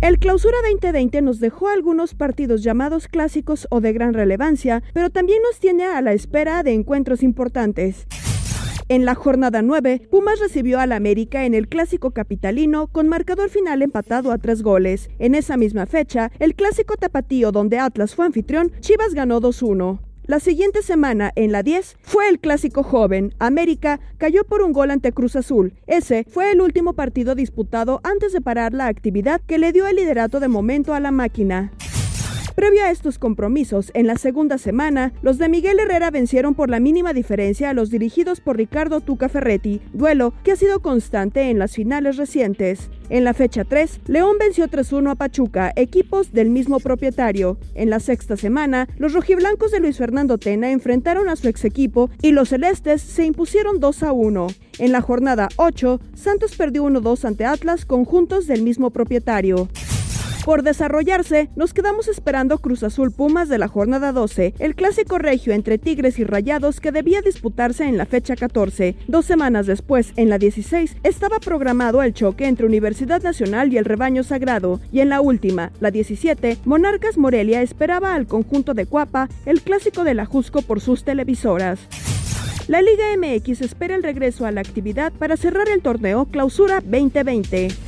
El Clausura 2020 nos dejó algunos partidos llamados clásicos o de gran relevancia, pero también nos tiene a la espera de encuentros importantes. En la jornada 9, Pumas recibió al América en el clásico capitalino con marcador final empatado a tres goles. En esa misma fecha, el clásico tapatío donde Atlas fue anfitrión, Chivas ganó 2-1. La siguiente semana, en la 10, fue el clásico joven. América cayó por un gol ante Cruz Azul. Ese fue el último partido disputado antes de parar la actividad que le dio el liderato de momento a la máquina. Previo a estos compromisos, en la segunda semana, los de Miguel Herrera vencieron por la mínima diferencia a los dirigidos por Ricardo Tuca Ferretti, duelo que ha sido constante en las finales recientes. En la fecha 3, León venció 3-1 a Pachuca, equipos del mismo propietario. En la sexta semana, los rojiblancos de Luis Fernando Tena enfrentaron a su ex equipo y los celestes se impusieron 2-1. En la jornada 8, Santos perdió 1-2 ante Atlas, conjuntos del mismo propietario. Por desarrollarse, nos quedamos esperando Cruz Azul Pumas de la jornada 12, el clásico regio entre Tigres y Rayados que debía disputarse en la fecha 14. Dos semanas después, en la 16, estaba programado el choque entre Universidad Nacional y el Rebaño Sagrado, y en la última, la 17, Monarcas Morelia esperaba al conjunto de Cuapa, el clásico de la Jusco por sus televisoras. La Liga MX espera el regreso a la actividad para cerrar el torneo Clausura 2020.